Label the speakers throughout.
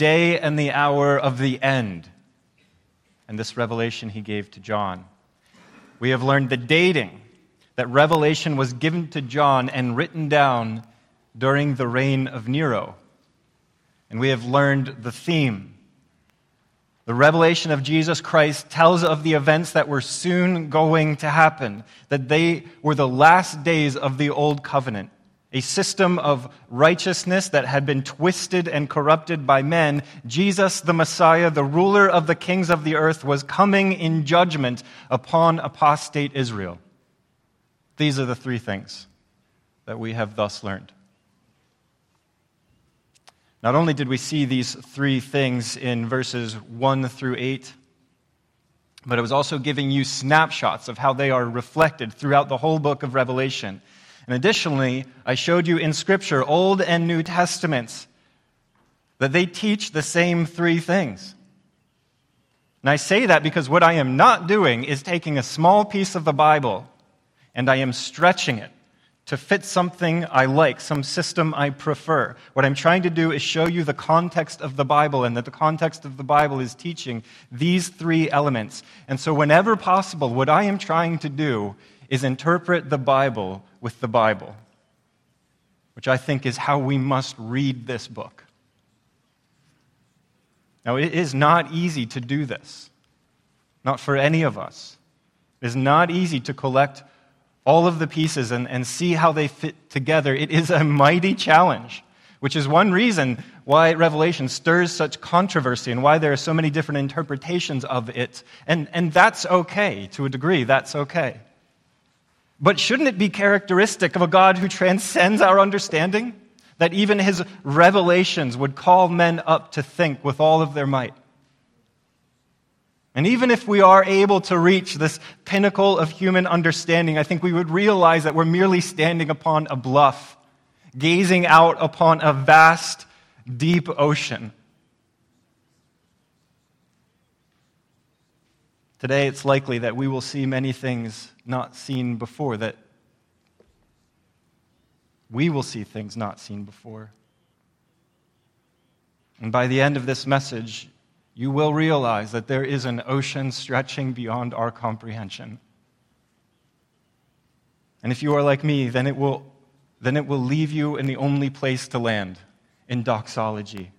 Speaker 1: day and the hour of the end. And this revelation he gave to John. We have learned the dating that revelation was given to John and written down during the reign of Nero. And we have learned the theme. The revelation of Jesus Christ tells of the events that were soon going to happen, that they were the last days of the old covenant. A system of righteousness that had been twisted and corrupted by men. Jesus, the Messiah, the ruler of the kings of the earth, was coming in judgment upon apostate Israel. These are the three things that we have thus learned. Not only did we see these three things in verses 1 through 8, but it was also giving you snapshots of how they are reflected throughout the whole book of Revelation. And additionally, I showed you in Scripture, Old and New Testaments, that they teach the same three things. And I say that because what I am not doing is taking a small piece of the Bible and I am stretching it to fit something I like, some system I prefer. What I'm trying to do is show you the context of the Bible, and that the context of the Bible is teaching these three elements. And so, whenever possible, what I am trying to do is interpret the Bible with the Bible, which I think is how we must read this book. Now, it is not easy to do this, not for any of us. It is not easy to collect all of the pieces and, and see how they fit together. It is a mighty challenge, which is one reason why Revelation stirs such controversy and why there are so many different interpretations of it. And, and that's okay, to a degree, that's okay. But shouldn't it be characteristic of a God who transcends our understanding? That even his revelations would call men up to think with all of their might. And even if we are able to reach this pinnacle of human understanding, I think we would realize that we're merely standing upon a bluff, gazing out upon a vast, deep ocean. Today, it's likely that we will see many things not seen before, that we will see things not seen before. And by the end of this message, you will realize that there is an ocean stretching beyond our comprehension. And if you are like me, then it will, then it will leave you in the only place to land, in doxology,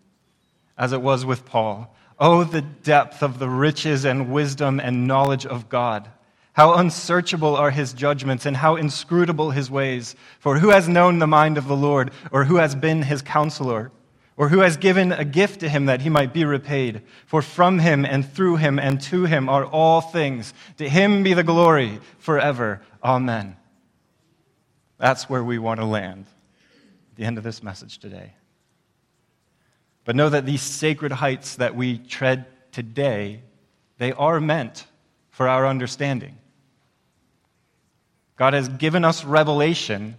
Speaker 1: as it was with Paul. Oh, the depth of the riches and wisdom and knowledge of God. How unsearchable are his judgments and how inscrutable his ways. For who has known the mind of the Lord, or who has been his counselor? Or who has given a gift to him that he might be repaid? For from him and through him and to him are all things. To him be the glory forever. Amen. That's where we want to land at the end of this message today. But know that these sacred heights that we tread today, they are meant for our understanding. God has given us revelation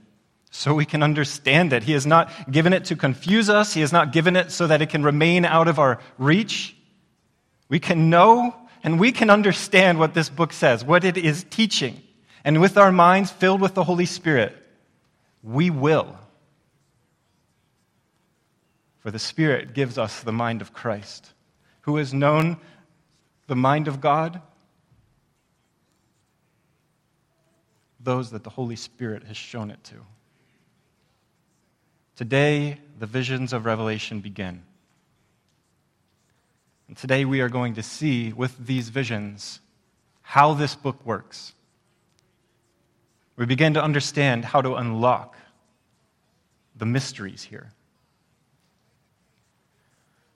Speaker 1: so we can understand it. He has not given it to confuse us, He has not given it so that it can remain out of our reach. We can know and we can understand what this book says, what it is teaching. And with our minds filled with the Holy Spirit, we will. For the Spirit gives us the mind of Christ, who has known the mind of God, those that the Holy Spirit has shown it to. Today, the visions of Revelation begin. And today, we are going to see with these visions how this book works. We begin to understand how to unlock the mysteries here.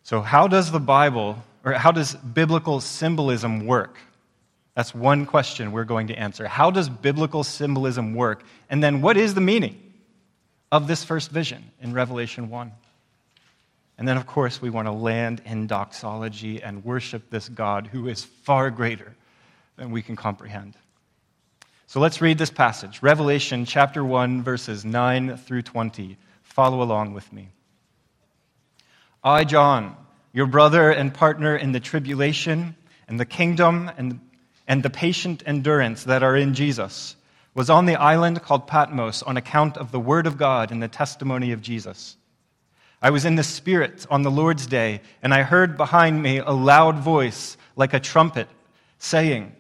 Speaker 1: So, how does the Bible, or how does biblical symbolism work? That's one question we're going to answer. How does biblical symbolism work? And then, what is the meaning? of this first vision in Revelation 1. And then, of course, we want to land in doxology and worship this God who is far greater than we can comprehend. So let's read this passage Revelation chapter 1, verses 9 through 20. Follow along with me. I, John, your brother and partner in the tribulation and the kingdom and, and the patient endurance that are in Jesus was on the island called Patmos on account of the word of God and the testimony of Jesus. I was in the Spirit on the Lord's day, and I heard behind me a loud voice like a trumpet saying,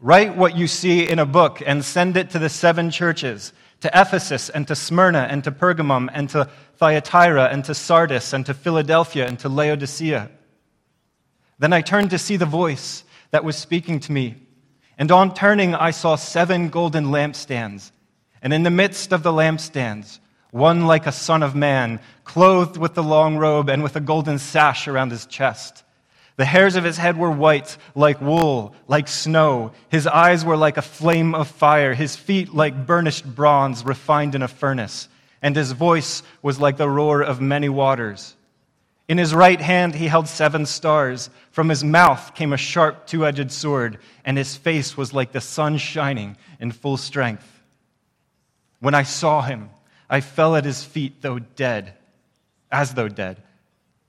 Speaker 1: Write what you see in a book and send it to the seven churches to Ephesus and to Smyrna and to Pergamum and to Thyatira and to Sardis and to Philadelphia and to Laodicea. Then I turned to see the voice that was speaking to me. And on turning, I saw seven golden lampstands. And in the midst of the lampstands, one like a son of man, clothed with the long robe and with a golden sash around his chest. The hairs of his head were white, like wool, like snow. His eyes were like a flame of fire, his feet like burnished bronze refined in a furnace, and his voice was like the roar of many waters. In his right hand he held seven stars. From his mouth came a sharp two edged sword, and his face was like the sun shining in full strength. When I saw him, I fell at his feet, though dead, as though dead.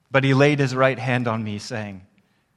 Speaker 1: But he laid his right hand on me, saying,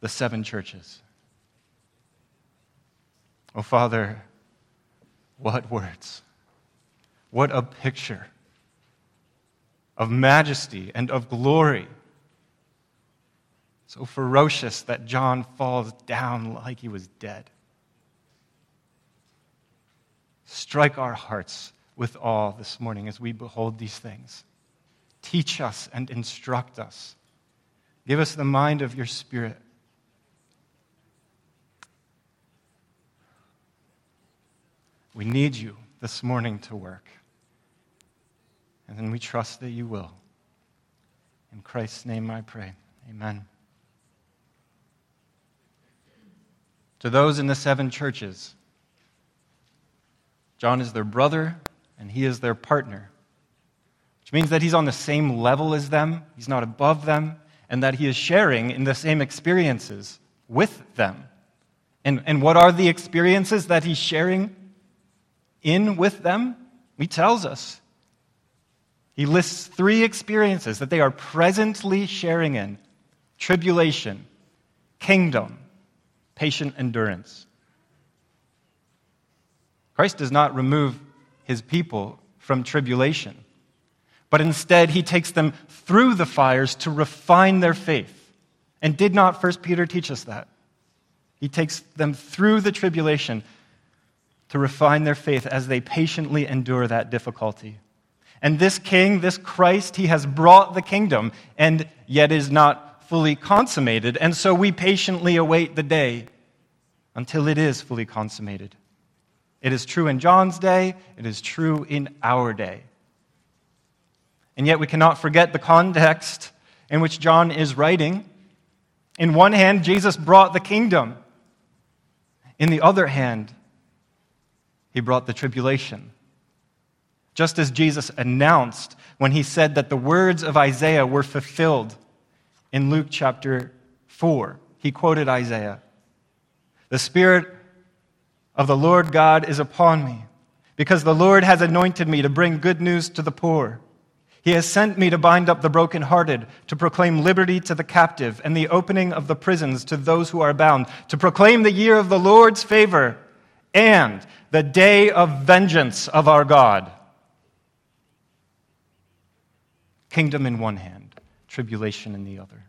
Speaker 1: the seven churches. Oh, Father, what words! What a picture of majesty and of glory. So ferocious that John falls down like he was dead. Strike our hearts with awe this morning as we behold these things. Teach us and instruct us. Give us the mind of your Spirit. We need you this morning to work. And then we trust that you will. In Christ's name I pray. Amen. To those in the seven churches, John is their brother and he is their partner, which means that he's on the same level as them, he's not above them, and that he is sharing in the same experiences with them. And, and what are the experiences that he's sharing in with them? He tells us. He lists three experiences that they are presently sharing in tribulation, kingdom, patient endurance. Christ does not remove his people from tribulation. But instead, he takes them through the fires to refine their faith. And did not 1 Peter teach us that? He takes them through the tribulation to refine their faith as they patiently endure that difficulty. And this king, this Christ, he has brought the kingdom and yet is not fully consummated. And so we patiently await the day until it is fully consummated. It is true in John's day, it is true in our day. And yet we cannot forget the context in which John is writing. In one hand, Jesus brought the kingdom. In the other hand, he brought the tribulation. Just as Jesus announced when he said that the words of Isaiah were fulfilled in Luke chapter 4. He quoted Isaiah The Spirit of the Lord God is upon me, because the Lord has anointed me to bring good news to the poor. He has sent me to bind up the brokenhearted, to proclaim liberty to the captive, and the opening of the prisons to those who are bound, to proclaim the year of the Lord's favor and the day of vengeance of our God. Kingdom in one hand, tribulation in the other.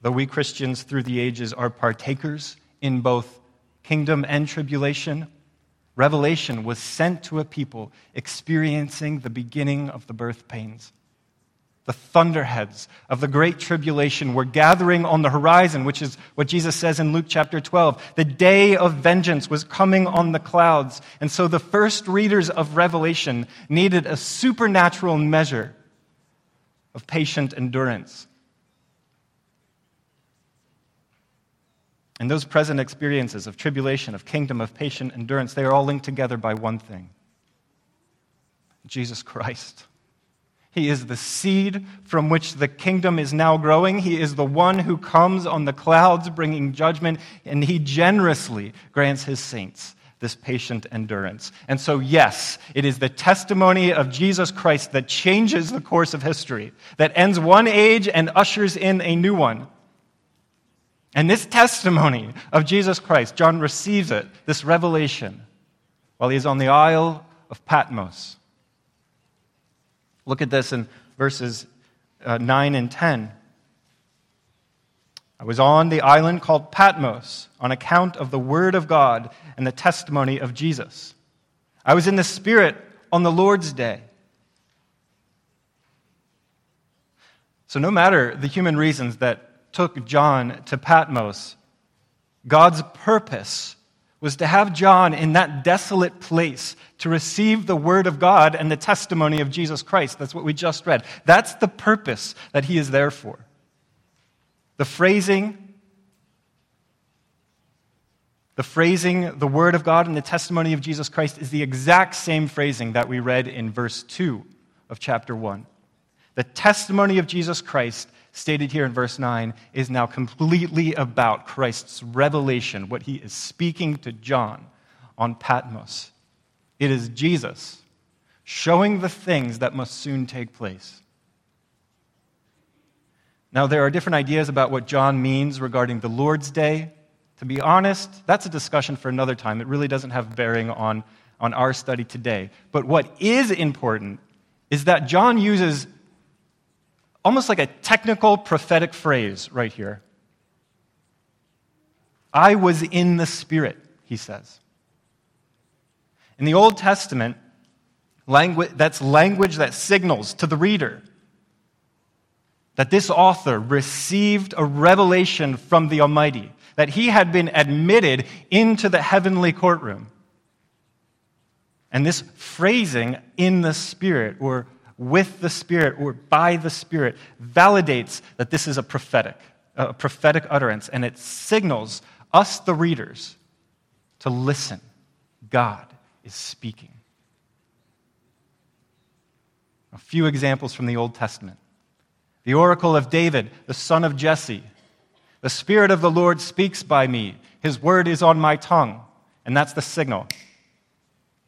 Speaker 1: Though we Christians through the ages are partakers in both kingdom and tribulation, revelation was sent to a people experiencing the beginning of the birth pains. The thunderheads of the great tribulation were gathering on the horizon, which is what Jesus says in Luke chapter 12. The day of vengeance was coming on the clouds. And so the first readers of Revelation needed a supernatural measure of patient endurance. And those present experiences of tribulation, of kingdom, of patient endurance, they are all linked together by one thing Jesus Christ. He is the seed from which the kingdom is now growing. He is the one who comes on the clouds bringing judgment, and he generously grants his saints this patient endurance. And so, yes, it is the testimony of Jesus Christ that changes the course of history, that ends one age and ushers in a new one. And this testimony of Jesus Christ, John receives it, this revelation, while he is on the Isle of Patmos. Look at this in verses uh, 9 and 10. I was on the island called Patmos on account of the word of God and the testimony of Jesus. I was in the Spirit on the Lord's day. So, no matter the human reasons that took John to Patmos, God's purpose was to have John in that desolate place to receive the word of God and the testimony of Jesus Christ. That's what we just read. That's the purpose that he is there for. The phrasing, the phrasing, the Word of God and the testimony of Jesus Christ is the exact same phrasing that we read in verse 2 of chapter 1. The testimony of Jesus Christ, stated here in verse 9, is now completely about Christ's revelation, what he is speaking to John on Patmos. It is Jesus showing the things that must soon take place. Now, there are different ideas about what John means regarding the Lord's Day. To be honest, that's a discussion for another time. It really doesn't have bearing on, on our study today. But what is important is that John uses almost like a technical prophetic phrase right here. I was in the Spirit, he says. In the Old Testament, language, that's language that signals to the reader that this author received a revelation from the Almighty, that he had been admitted into the heavenly courtroom. And this phrasing, in the Spirit, or with the Spirit, or by the Spirit, validates that this is a prophetic, a prophetic utterance, and it signals us, the readers, to listen. God is speaking. A few examples from the Old Testament the oracle of David, the son of Jesse. The Spirit of the Lord speaks by me. His word is on my tongue. And that's the signal.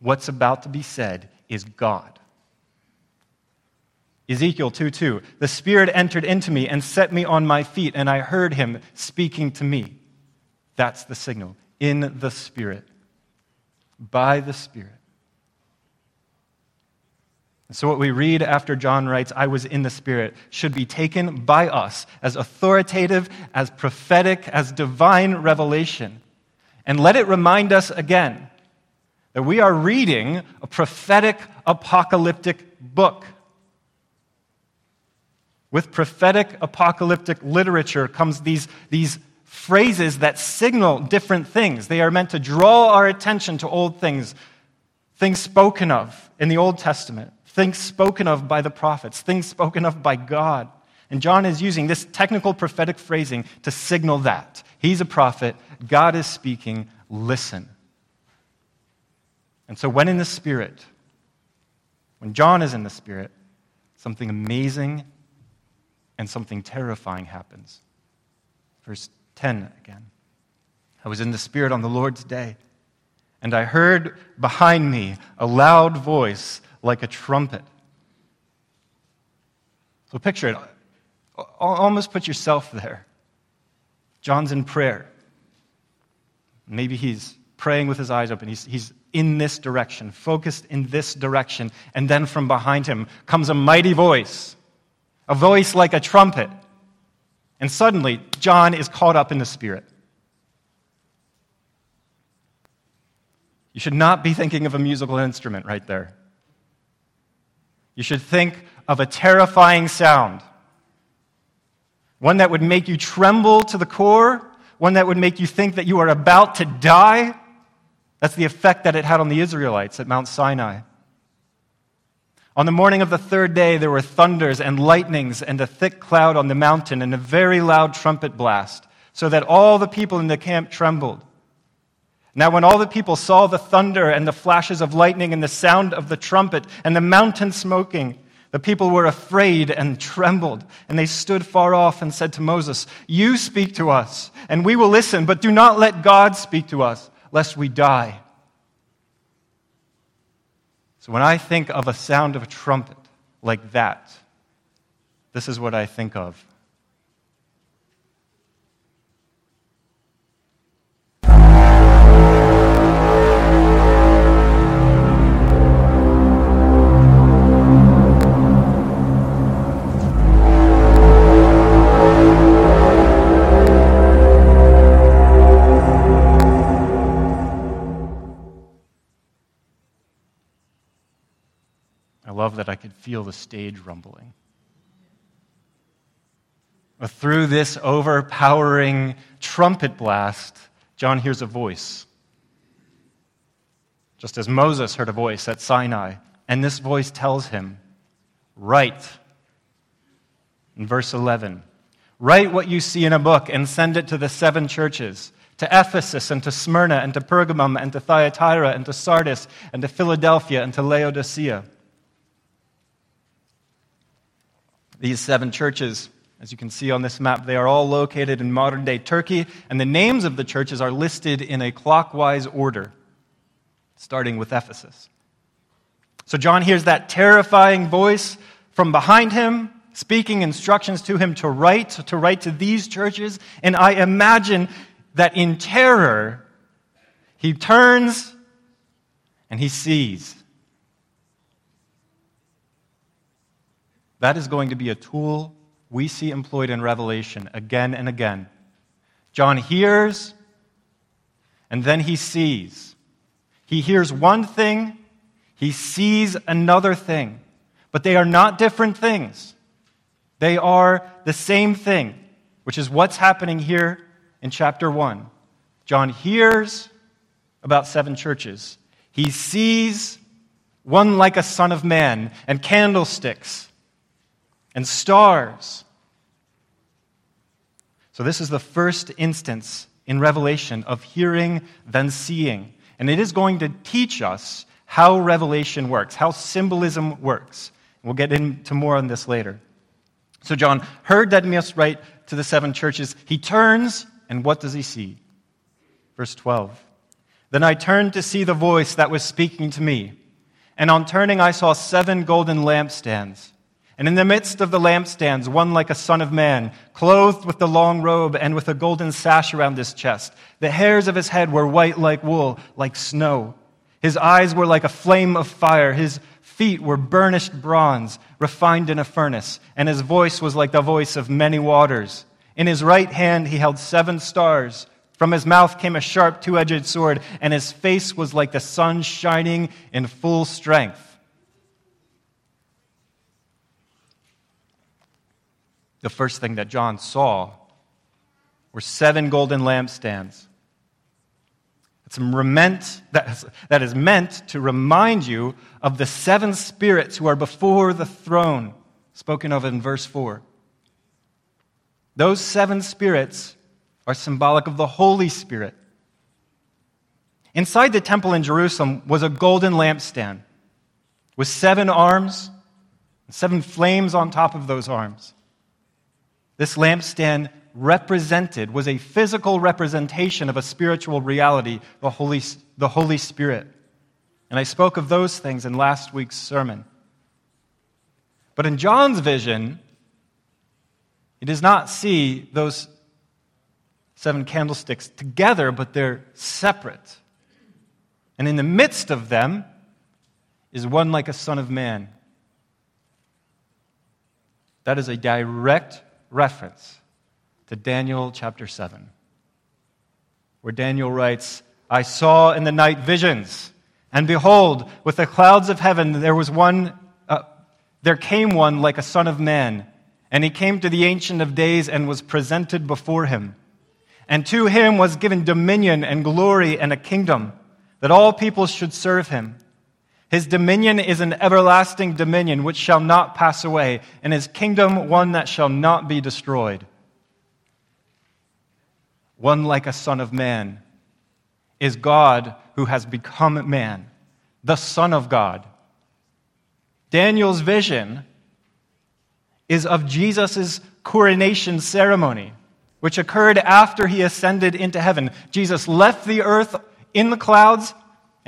Speaker 1: What's about to be said is God. Ezekiel 2 2. The Spirit entered into me and set me on my feet, and I heard him speaking to me. That's the signal. In the Spirit. By the Spirit. And So, what we read after John writes, I was in the Spirit, should be taken by us as authoritative, as prophetic, as divine revelation. And let it remind us again that we are reading a prophetic, apocalyptic book. With prophetic, apocalyptic literature comes these, these phrases that signal different things. They are meant to draw our attention to old things, things spoken of in the Old Testament things spoken of by the prophets, things spoken of by God. And John is using this technical prophetic phrasing to signal that. He's a prophet, God is speaking, listen. And so, when in the Spirit, when John is in the Spirit, something amazing and something terrifying happens. Verse 10 again. I was in the Spirit on the Lord's day, and I heard behind me a loud voice like a trumpet. So picture it. Almost put yourself there. John's in prayer. Maybe he's praying with his eyes open. He's, he's in this direction, focused in this direction. And then from behind him comes a mighty voice, a voice like a trumpet. And suddenly, John is caught up in the Spirit. You should not be thinking of a musical instrument right there. You should think of a terrifying sound. One that would make you tremble to the core, one that would make you think that you are about to die. That's the effect that it had on the Israelites at Mount Sinai. On the morning of the third day, there were thunders and lightnings and a thick cloud on the mountain and a very loud trumpet blast, so that all the people in the camp trembled. Now, when all the people saw the thunder and the flashes of lightning and the sound of the trumpet and the mountain smoking, The people were afraid and trembled, and they stood far off and said to Moses, You speak to us, and we will listen, but do not let God speak to us, lest we die. So when I think of a sound of a trumpet like that, this is what I think of. Love that I could feel the stage rumbling. But through this overpowering trumpet blast, John hears a voice. Just as Moses heard a voice at Sinai, and this voice tells him, Write. In verse 11, write what you see in a book and send it to the seven churches to Ephesus and to Smyrna and to Pergamum and to Thyatira and to Sardis and to Philadelphia and to Laodicea. These seven churches, as you can see on this map, they are all located in modern day Turkey, and the names of the churches are listed in a clockwise order, starting with Ephesus. So John hears that terrifying voice from behind him, speaking instructions to him to write, to write to these churches, and I imagine that in terror, he turns and he sees That is going to be a tool we see employed in Revelation again and again. John hears, and then he sees. He hears one thing, he sees another thing, but they are not different things. They are the same thing, which is what's happening here in chapter 1. John hears about seven churches. He sees one like a son of man and candlesticks and stars. So, this is the first instance in Revelation of hearing, then seeing. And it is going to teach us how revelation works, how symbolism works. We'll get into more on this later. So, John heard that must write to the seven churches. He turns, and what does he see? Verse 12. Then I turned to see the voice that was speaking to me. And on turning, I saw seven golden lampstands. And in the midst of the lampstands, one like a son of man, clothed with the long robe and with a golden sash around his chest. The hairs of his head were white like wool, like snow. His eyes were like a flame of fire. His feet were burnished bronze, refined in a furnace. And his voice was like the voice of many waters. In his right hand, he held seven stars. From his mouth came a sharp two edged sword, and his face was like the sun shining in full strength. The first thing that John saw were seven golden lampstands. It's meant, that is meant to remind you of the seven spirits who are before the throne, spoken of in verse 4. Those seven spirits are symbolic of the Holy Spirit. Inside the temple in Jerusalem was a golden lampstand with seven arms and seven flames on top of those arms. This lampstand represented, was a physical representation of a spiritual reality, the Holy, the Holy Spirit. And I spoke of those things in last week's sermon. But in John's vision, he does not see those seven candlesticks together, but they're separate. And in the midst of them is one like a son of man. That is a direct reference to Daniel chapter 7, where Daniel writes, I saw in the night visions, and behold, with the clouds of heaven there was one, uh, there came one like a son of man, and he came to the Ancient of Days and was presented before him. And to him was given dominion and glory and a kingdom, that all people should serve him. His dominion is an everlasting dominion which shall not pass away, and his kingdom one that shall not be destroyed. One like a son of man is God who has become man, the Son of God. Daniel's vision is of Jesus' coronation ceremony, which occurred after he ascended into heaven. Jesus left the earth in the clouds,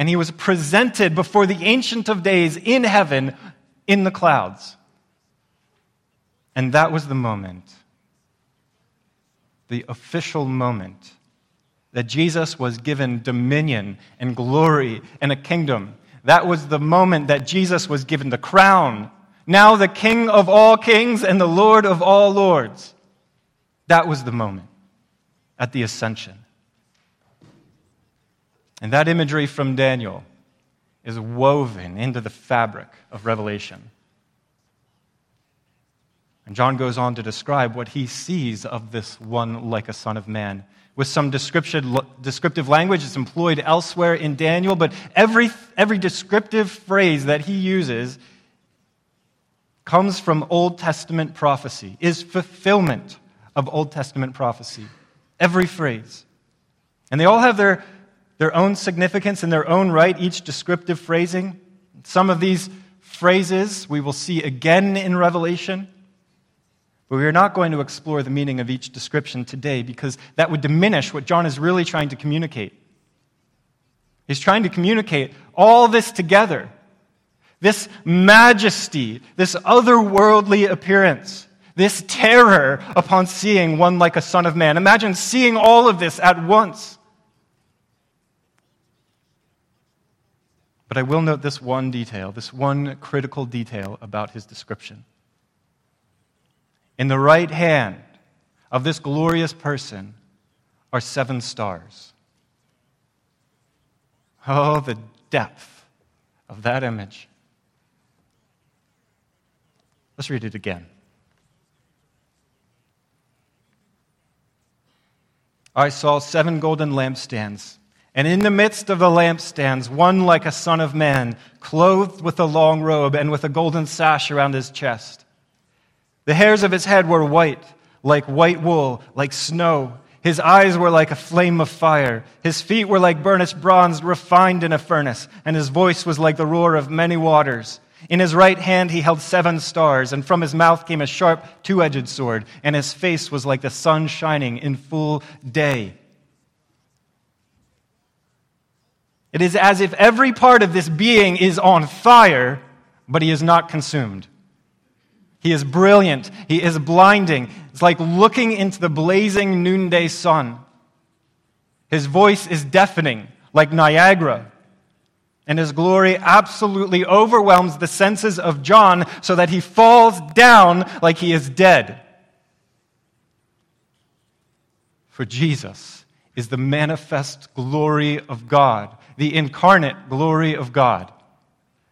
Speaker 1: and he was presented before the Ancient of Days in heaven in the clouds. And that was the moment, the official moment, that Jesus was given dominion and glory and a kingdom. That was the moment that Jesus was given the crown now the King of all kings and the Lord of all lords. That was the moment at the ascension. And that imagery from Daniel is woven into the fabric of Revelation. And John goes on to describe what he sees of this one like a son of man. With some descriptive language, it's employed elsewhere in Daniel, but every, every descriptive phrase that he uses comes from Old Testament prophecy, is fulfillment of Old Testament prophecy. Every phrase. And they all have their, their own significance in their own right, each descriptive phrasing. Some of these phrases we will see again in Revelation. But we are not going to explore the meaning of each description today because that would diminish what John is really trying to communicate. He's trying to communicate all this together this majesty, this otherworldly appearance, this terror upon seeing one like a son of man. Imagine seeing all of this at once. But I will note this one detail, this one critical detail about his description. In the right hand of this glorious person are seven stars. Oh, the depth of that image. Let's read it again. I saw seven golden lampstands, and in the midst of the lampstands, one like a son of man, clothed with a long robe and with a golden sash around his chest. The hairs of his head were white, like white wool, like snow. His eyes were like a flame of fire. His feet were like burnished bronze refined in a furnace, and his voice was like the roar of many waters. In his right hand he held seven stars, and from his mouth came a sharp, two edged sword, and his face was like the sun shining in full day. It is as if every part of this being is on fire, but he is not consumed. He is brilliant. He is blinding. It's like looking into the blazing noonday sun. His voice is deafening, like Niagara and his glory absolutely overwhelms the senses of John so that he falls down like he is dead. For Jesus is the manifest glory of God, the incarnate glory of God.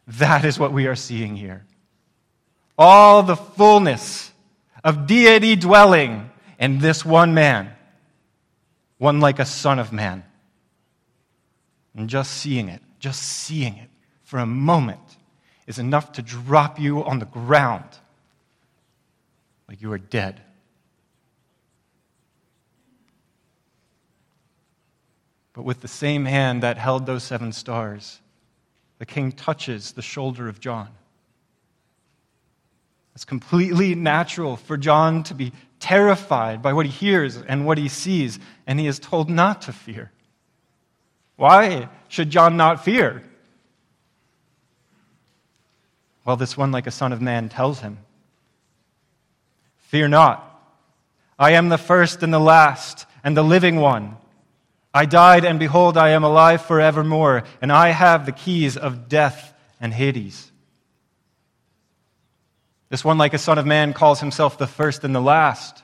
Speaker 1: That is what we are seeing here. All the fullness of deity dwelling in this one man, one like a son of man. And just seeing it just seeing it for a moment is enough to drop you on the ground like you are dead. But with the same hand that held those seven stars, the king touches the shoulder of John. It's completely natural for John to be terrified by what he hears and what he sees, and he is told not to fear. Why should John not fear? Well, this one, like a son of man, tells him Fear not. I am the first and the last and the living one. I died, and behold, I am alive forevermore, and I have the keys of death and Hades. This one, like a son of man, calls himself the first and the last.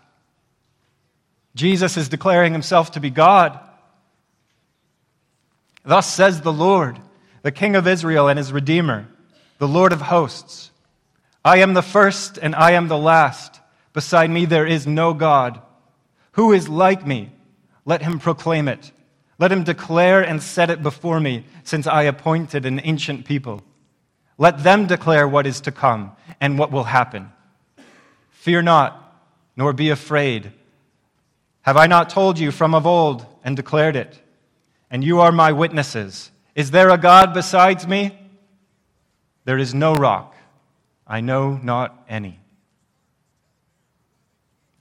Speaker 1: Jesus is declaring himself to be God. Thus says the Lord, the King of Israel and his Redeemer, the Lord of hosts I am the first and I am the last. Beside me there is no God. Who is like me? Let him proclaim it. Let him declare and set it before me, since I appointed an ancient people. Let them declare what is to come and what will happen. Fear not, nor be afraid. Have I not told you from of old and declared it? and you are my witnesses. Is there a God besides me? There is no rock. I know not any.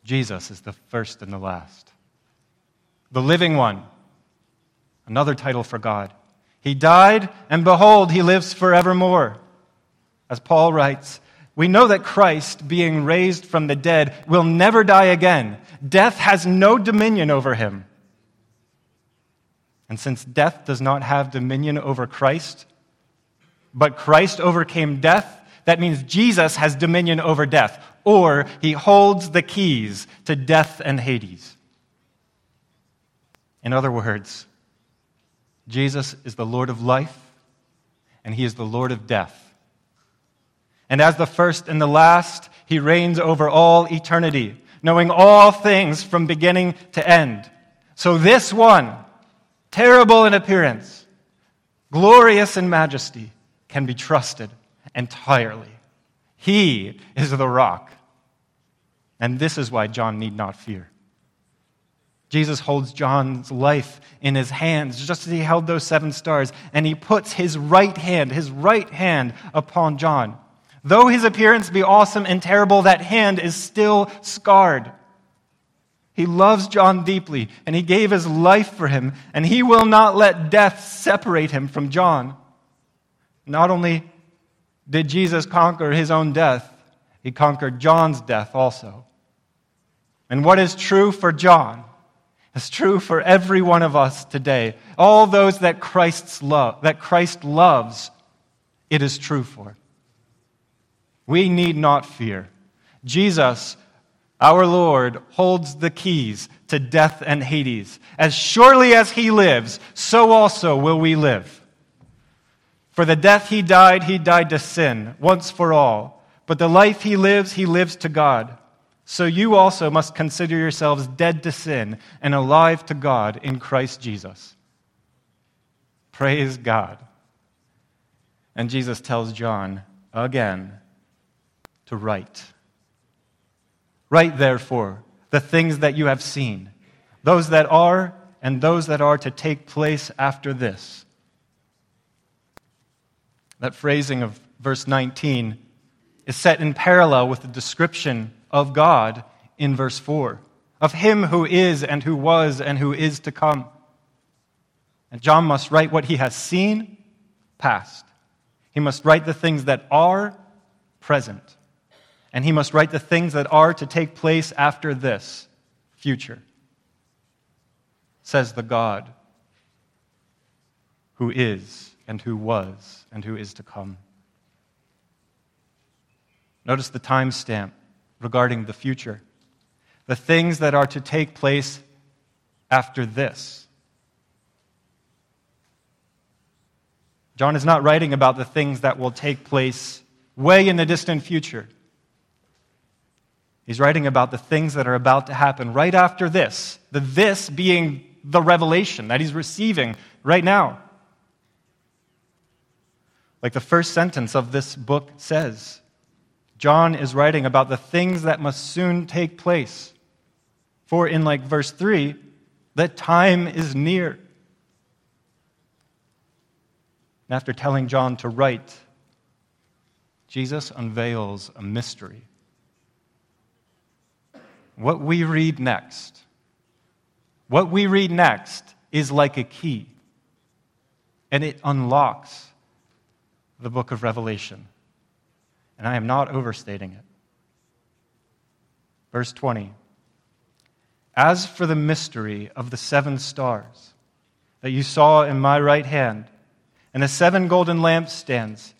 Speaker 1: Jesus is the first and the last. The living one, another title for God. He died, and behold, he lives forevermore. As Paul writes, we know that Christ, being raised from the dead, will never die again. Death has no dominion over him. And since death does not have dominion over Christ, but Christ overcame death, that means Jesus has dominion over death, or he holds the keys to death and Hades. In other words, Jesus is the Lord of life, and he is the Lord of death. And as the first and the last, he reigns over all eternity, knowing all things from beginning to end. So this one, terrible in appearance, glorious in majesty, can be trusted entirely. He is the rock. And this is why John need not fear. Jesus holds John's life in his hands, just as he held those seven stars, and he puts his right hand, his right hand upon John. Though his appearance be awesome and terrible, that hand is still scarred. He loves John deeply, and he gave his life for him, and he will not let death separate him from John. Not only did Jesus conquer his own death, he conquered John's death also. And what is true for John is true for every one of us today. All those that Christ's love, that Christ loves, it is true for. We need not fear. Jesus, our Lord, holds the keys to death and Hades. As surely as he lives, so also will we live. For the death he died, he died to sin, once for all. But the life he lives, he lives to God. So you also must consider yourselves dead to sin and alive to God in Christ Jesus. Praise God. And Jesus tells John again to write. Write, therefore, the things that you have seen, those that are and those that are to take place after this that phrasing of verse 19 is set in parallel with the description of God in verse 4 of him who is and who was and who is to come. And John must write what he has seen, past. He must write the things that are present. And he must write the things that are to take place after this, future. Says the God who is and who was and who is to come. Notice the timestamp regarding the future. The things that are to take place after this. John is not writing about the things that will take place way in the distant future. He's writing about the things that are about to happen right after this, the this being the revelation that he's receiving right now. Like the first sentence of this book says, John is writing about the things that must soon take place. For in like verse 3, the time is near. And after telling John to write, Jesus unveils a mystery. What we read next, what we read next is like a key, and it unlocks the book of Revelation. And I am not overstating it. Verse 20 As for the mystery of the seven stars that you saw in my right hand, and the seven golden lampstands,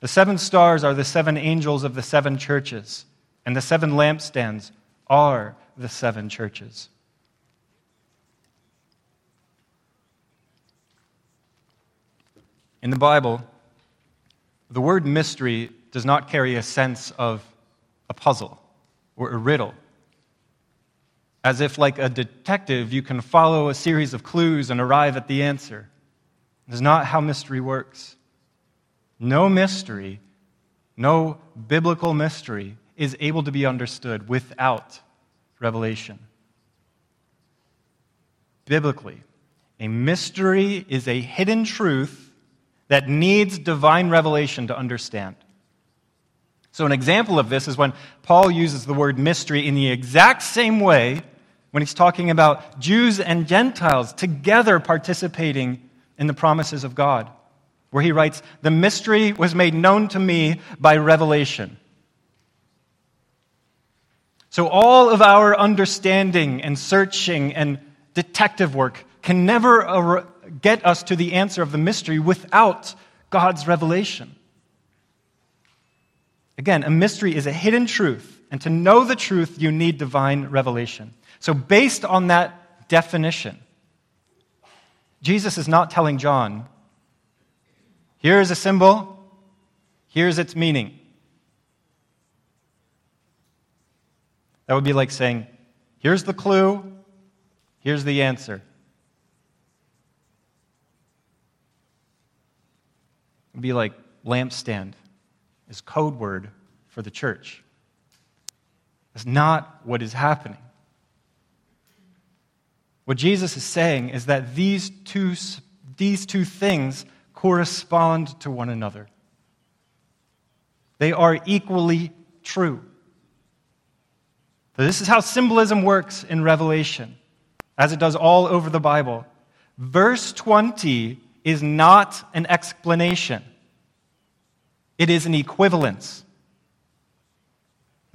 Speaker 1: the seven stars are the seven angels of the seven churches, and the seven lampstands are the seven churches. In the Bible, the word mystery does not carry a sense of a puzzle or a riddle. As if, like a detective, you can follow a series of clues and arrive at the answer. This is not how mystery works. No mystery, no biblical mystery, is able to be understood without revelation. Biblically, a mystery is a hidden truth that needs divine revelation to understand. So, an example of this is when Paul uses the word mystery in the exact same way when he's talking about Jews and Gentiles together participating in the promises of God, where he writes, The mystery was made known to me by revelation. So, all of our understanding and searching and detective work can never get us to the answer of the mystery without God's revelation. Again, a mystery is a hidden truth, and to know the truth, you need divine revelation. So, based on that definition, Jesus is not telling John, here is a symbol, here's its meaning. That would be like saying, here's the clue, here's the answer. It would be like lampstand is code word for the church. That's not what is happening. What Jesus is saying is that these two, these two things correspond to one another. They are equally true. So this is how symbolism works in Revelation, as it does all over the Bible. Verse 20 is not an explanation. It is an equivalence.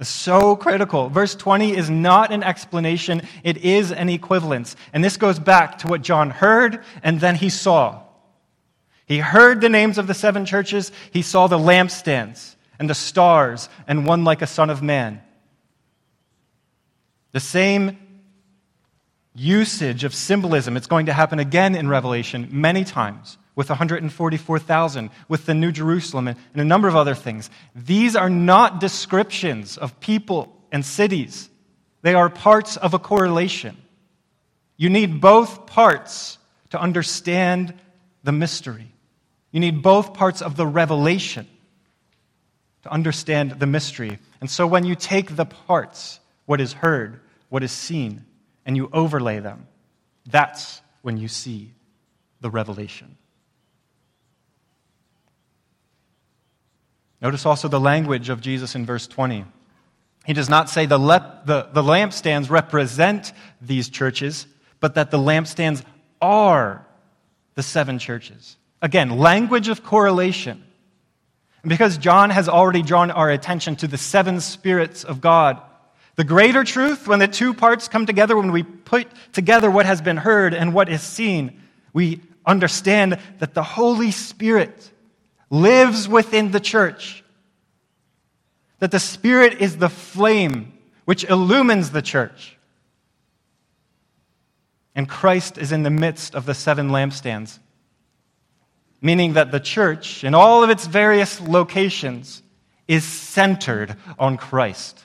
Speaker 1: It's so critical. Verse 20 is not an explanation, it is an equivalence. And this goes back to what John heard and then he saw. He heard the names of the seven churches, he saw the lampstands and the stars and one like a son of man. The same usage of symbolism, it's going to happen again in Revelation many times with 144,000, with the New Jerusalem, and a number of other things. These are not descriptions of people and cities, they are parts of a correlation. You need both parts to understand the mystery. You need both parts of the revelation to understand the mystery. And so when you take the parts, what is heard, what is seen, and you overlay them, that's when you see the revelation. Notice also the language of Jesus in verse 20. He does not say the, lep- the, the lampstands represent these churches, but that the lampstands are the seven churches. Again, language of correlation. And because John has already drawn our attention to the seven spirits of God, the greater truth, when the two parts come together, when we put together what has been heard and what is seen, we understand that the Holy Spirit lives within the church. That the Spirit is the flame which illumines the church. And Christ is in the midst of the seven lampstands, meaning that the church, in all of its various locations, is centered on Christ.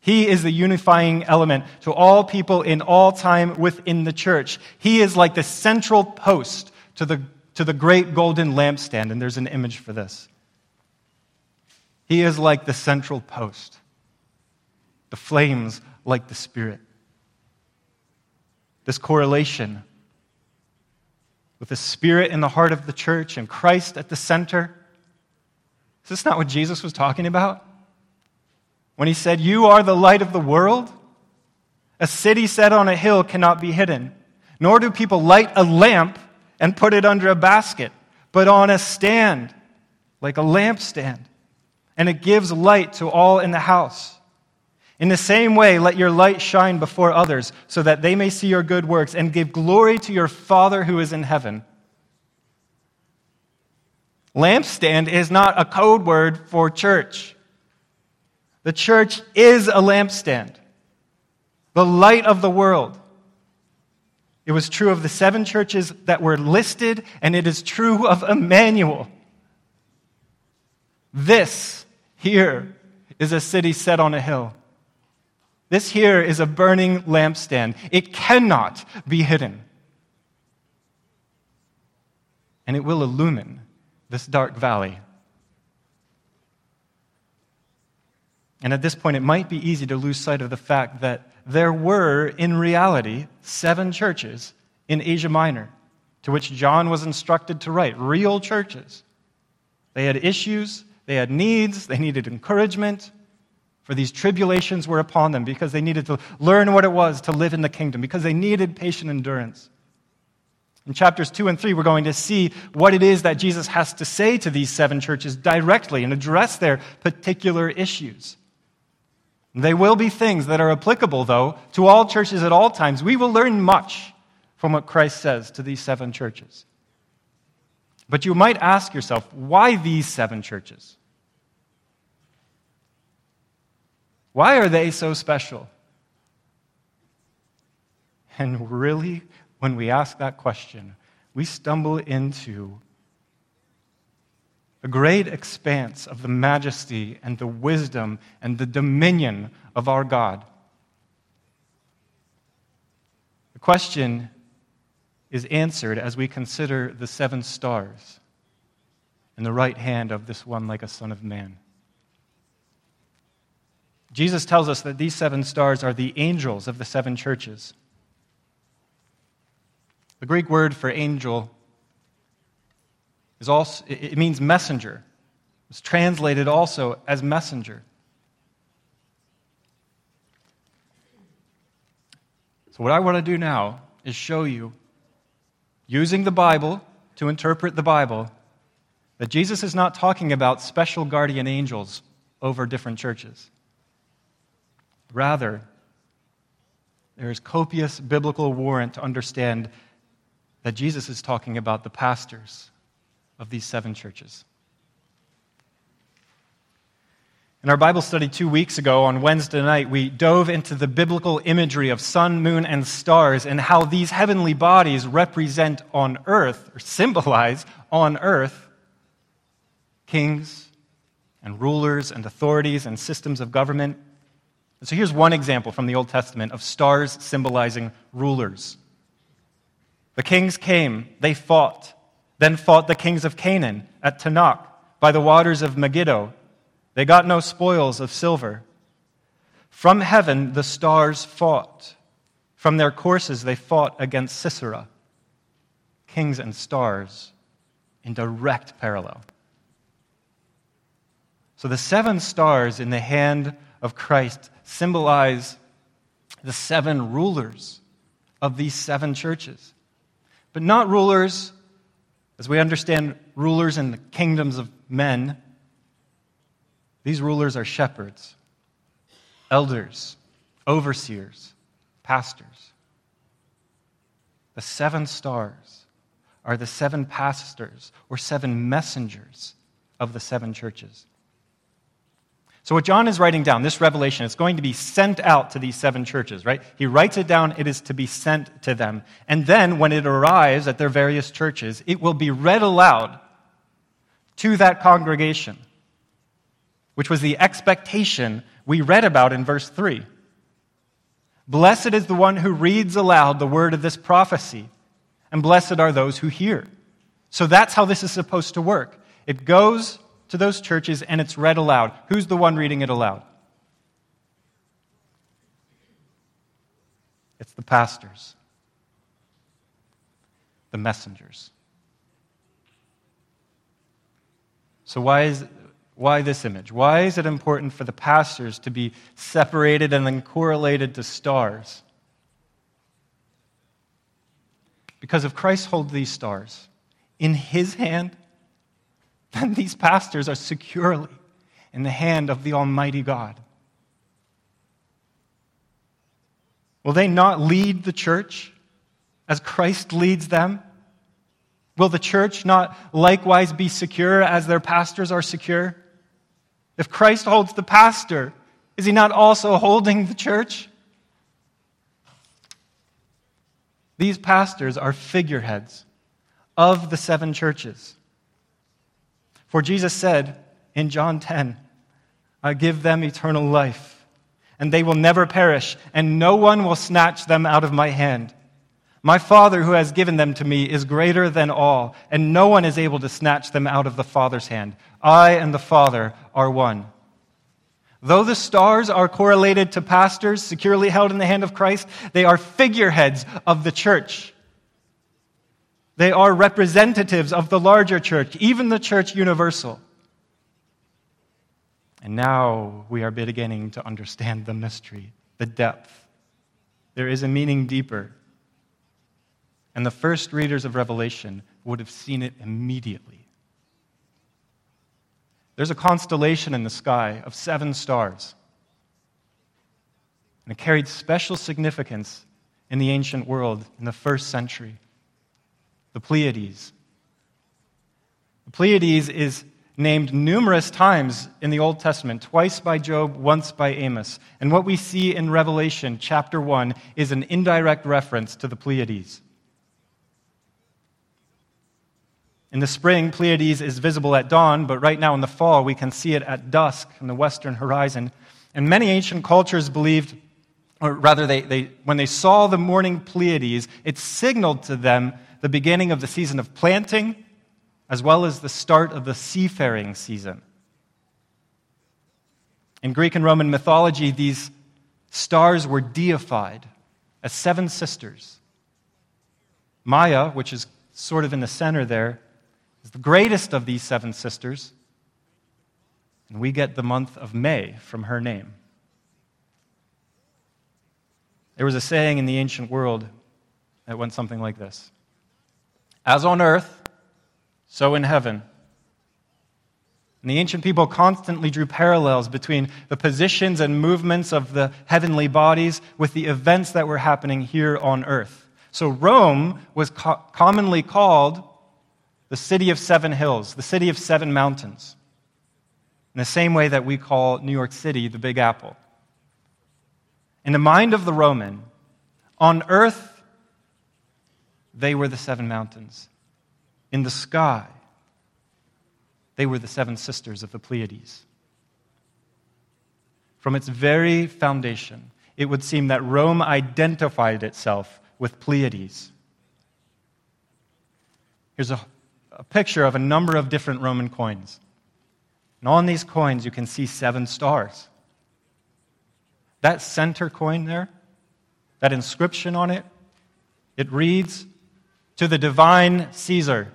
Speaker 1: He is the unifying element to all people in all time within the church. He is like the central post to the to the great golden lampstand, and there's an image for this. He is like the central post, the flames like the Spirit. This correlation with the Spirit in the heart of the church and Christ at the center. Is this not what Jesus was talking about? When he said, You are the light of the world? A city set on a hill cannot be hidden, nor do people light a lamp and put it under a basket, but on a stand, like a lampstand. And it gives light to all in the house. In the same way, let your light shine before others, so that they may see your good works and give glory to your Father who is in heaven. Lampstand is not a code word for church. The church is a lampstand, the light of the world. It was true of the seven churches that were listed, and it is true of Emmanuel. This here is a city set on a hill. This here is a burning lampstand. It cannot be hidden. And it will illumine this dark valley. And at this point, it might be easy to lose sight of the fact that there were, in reality, seven churches in Asia Minor to which John was instructed to write, real churches. They had issues, they had needs, they needed encouragement, for these tribulations were upon them because they needed to learn what it was to live in the kingdom, because they needed patient endurance. In chapters 2 and 3, we're going to see what it is that Jesus has to say to these seven churches directly and address their particular issues. They will be things that are applicable, though, to all churches at all times. We will learn much from what Christ says to these seven churches. But you might ask yourself, why these seven churches? Why are they so special? And really, when we ask that question, we stumble into a great expanse of the majesty and the wisdom and the dominion of our God. The question is answered as we consider the seven stars in the right hand of this one like a son of man. Jesus tells us that these seven stars are the angels of the seven churches. The Greek word for angel is also, it means messenger. It's translated also as messenger. So, what I want to do now is show you, using the Bible to interpret the Bible, that Jesus is not talking about special guardian angels over different churches. Rather, there is copious biblical warrant to understand that Jesus is talking about the pastors of these seven churches. In our Bible study two weeks ago on Wednesday night, we dove into the biblical imagery of sun, moon, and stars and how these heavenly bodies represent on earth, or symbolize on earth, kings and rulers and authorities and systems of government. And so here's one example from the Old Testament of stars symbolizing rulers. The kings came, they fought, then fought the kings of Canaan at Taanach by the waters of Megiddo. They got no spoils of silver. From heaven the stars fought. From their courses they fought against Sisera. Kings and stars in direct parallel. So the seven stars in the hand of Christ symbolize the seven rulers of these seven churches. But not rulers, as we understand rulers in the kingdoms of men. These rulers are shepherds, elders, overseers, pastors. The seven stars are the seven pastors or seven messengers of the seven churches. So, what John is writing down, this revelation, is going to be sent out to these seven churches, right? He writes it down, it is to be sent to them. And then, when it arrives at their various churches, it will be read aloud to that congregation, which was the expectation we read about in verse 3. Blessed is the one who reads aloud the word of this prophecy, and blessed are those who hear. So, that's how this is supposed to work. It goes to those churches and it's read aloud. Who's the one reading it aloud? It's the pastors, the messengers. So, why, is, why this image? Why is it important for the pastors to be separated and then correlated to stars? Because if Christ holds these stars in his hand, then these pastors are securely in the hand of the Almighty God. Will they not lead the church as Christ leads them? Will the church not likewise be secure as their pastors are secure? If Christ holds the pastor, is he not also holding the church? These pastors are figureheads of the seven churches. For Jesus said in John 10, I give them eternal life, and they will never perish, and no one will snatch them out of my hand. My Father, who has given them to me, is greater than all, and no one is able to snatch them out of the Father's hand. I and the Father are one. Though the stars are correlated to pastors securely held in the hand of Christ, they are figureheads of the church. They are representatives of the larger church, even the church universal. And now we are beginning to understand the mystery, the depth. There is a meaning deeper. And the first readers of Revelation would have seen it immediately. There's a constellation in the sky of seven stars. And it carried special significance in the ancient world in the first century the Pleiades. The Pleiades is named numerous times in the Old Testament, twice by Job, once by Amos. And what we see in Revelation chapter 1 is an indirect reference to the Pleiades. In the spring, Pleiades is visible at dawn, but right now in the fall, we can see it at dusk in the western horizon. And many ancient cultures believed, or rather, they, they, when they saw the morning Pleiades, it signaled to them the beginning of the season of planting, as well as the start of the seafaring season. In Greek and Roman mythology, these stars were deified as seven sisters. Maya, which is sort of in the center there, is the greatest of these seven sisters, and we get the month of May from her name. There was a saying in the ancient world that went something like this As on earth, so in heaven. And the ancient people constantly drew parallels between the positions and movements of the heavenly bodies with the events that were happening here on earth. So Rome was co- commonly called the city of seven hills, the city of seven mountains, in the same way that we call New York City the Big Apple. In the mind of the Roman, on earth, they were the seven mountains. In the sky, they were the seven sisters of the Pleiades. From its very foundation, it would seem that Rome identified itself with Pleiades. Here's a a picture of a number of different Roman coins. And on these coins, you can see seven stars. That center coin there, that inscription on it, it reads, To the divine Caesar.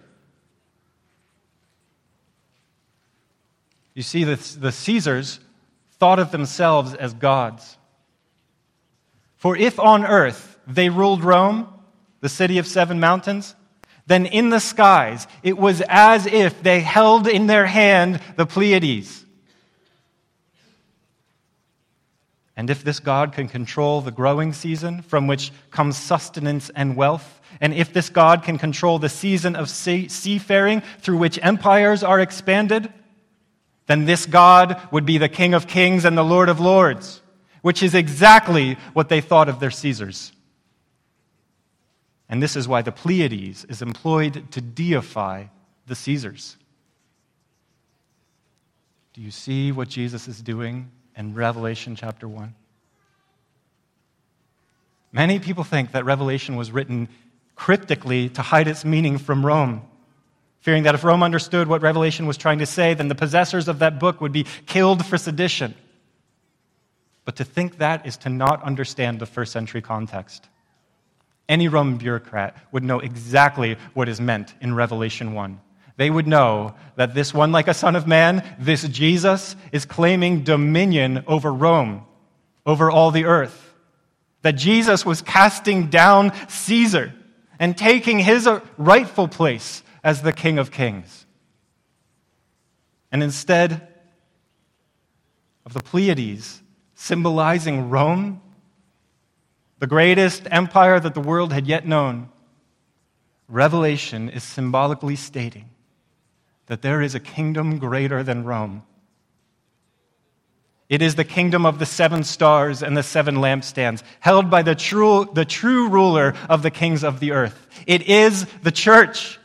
Speaker 1: You see, the, the Caesars thought of themselves as gods. For if on earth they ruled Rome, the city of seven mountains, then in the skies it was as if they held in their hand the Pleiades. And if this God can control the growing season from which comes sustenance and wealth, and if this God can control the season of seafaring through which empires are expanded, then this God would be the King of kings and the Lord of lords, which is exactly what they thought of their Caesars. And this is why the Pleiades is employed to deify the Caesars. Do you see what Jesus is doing in Revelation chapter 1? Many people think that Revelation was written cryptically to hide its meaning from Rome, fearing that if Rome understood what Revelation was trying to say, then the possessors of that book would be killed for sedition. But to think that is to not understand the first century context. Any Roman bureaucrat would know exactly what is meant in Revelation 1. They would know that this one, like a son of man, this Jesus, is claiming dominion over Rome, over all the earth. That Jesus was casting down Caesar and taking his uh, rightful place as the King of Kings. And instead of the Pleiades symbolizing Rome, the greatest empire that the world had yet known, Revelation is symbolically stating that there is a kingdom greater than Rome. It is the kingdom of the seven stars and the seven lampstands, held by the true, the true ruler of the kings of the earth. It is the church.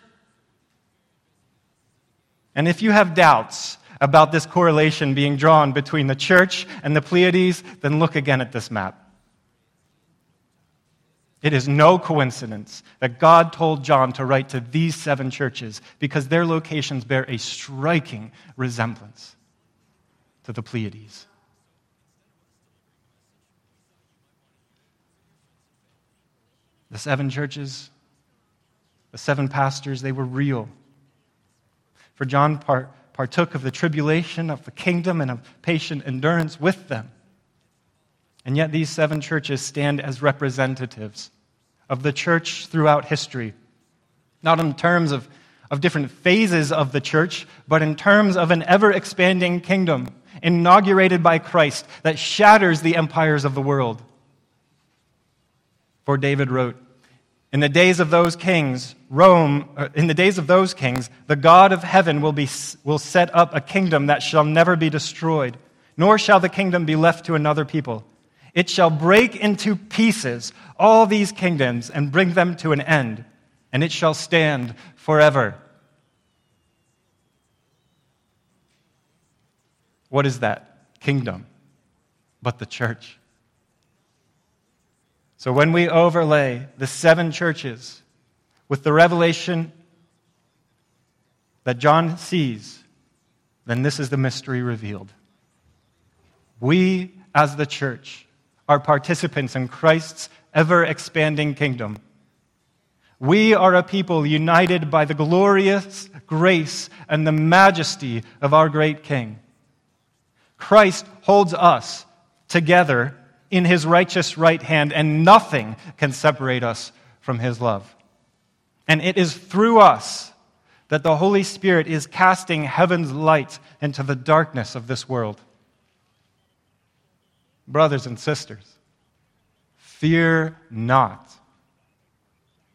Speaker 1: And if you have doubts about this correlation being drawn between the church and the Pleiades, then look again at this map. It is no coincidence that God told John to write to these seven churches because their locations bear a striking resemblance to the Pleiades. The seven churches, the seven pastors, they were real. For John partook of the tribulation of the kingdom and of patient endurance with them. And yet, these seven churches stand as representatives of the church throughout history, not in terms of, of different phases of the church, but in terms of an ever expanding kingdom inaugurated by Christ that shatters the empires of the world. For David wrote, in the days of those kings, Rome, uh, in the days of those kings, the God of heaven will, be, will set up a kingdom that shall never be destroyed, nor shall the kingdom be left to another people. It shall break into pieces all these kingdoms and bring them to an end, and it shall stand forever. What is that kingdom but the church? So when we overlay the seven churches with the revelation that John sees, then this is the mystery revealed. We, as the church, are participants in Christ's ever expanding kingdom. We are a people united by the glorious grace and the majesty of our great King. Christ holds us together in his righteous right hand, and nothing can separate us from his love. And it is through us that the Holy Spirit is casting heaven's light into the darkness of this world. Brothers and sisters, fear not.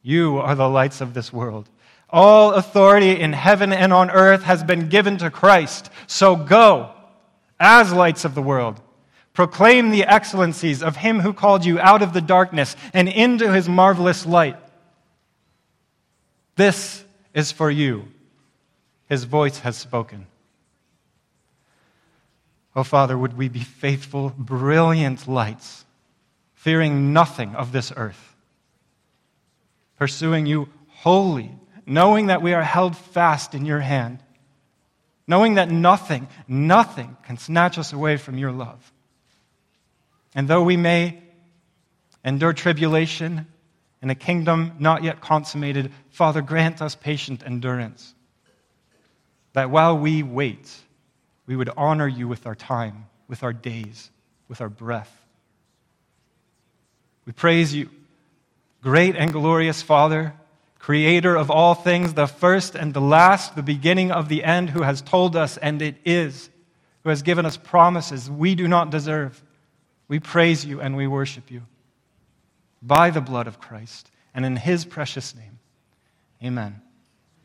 Speaker 1: You are the lights of this world. All authority in heaven and on earth has been given to Christ. So go as lights of the world Proclaim the excellencies of him who called you out of the darkness and into his marvelous light. This is for you. His voice has spoken. Oh, Father, would we be faithful, brilliant lights, fearing nothing of this earth, pursuing you wholly, knowing that we are held fast in your hand, knowing that nothing, nothing can snatch us away from your love. And though we may endure tribulation in a kingdom not yet consummated, Father, grant us patient endurance. That while we wait, we would honor you with our time, with our days, with our breath. We praise you, great and glorious Father, creator of all things, the first and the last, the beginning of the end, who has told us, and it is, who has given us promises we do not deserve we praise you and we worship you by the blood of Christ and in his precious name. Amen.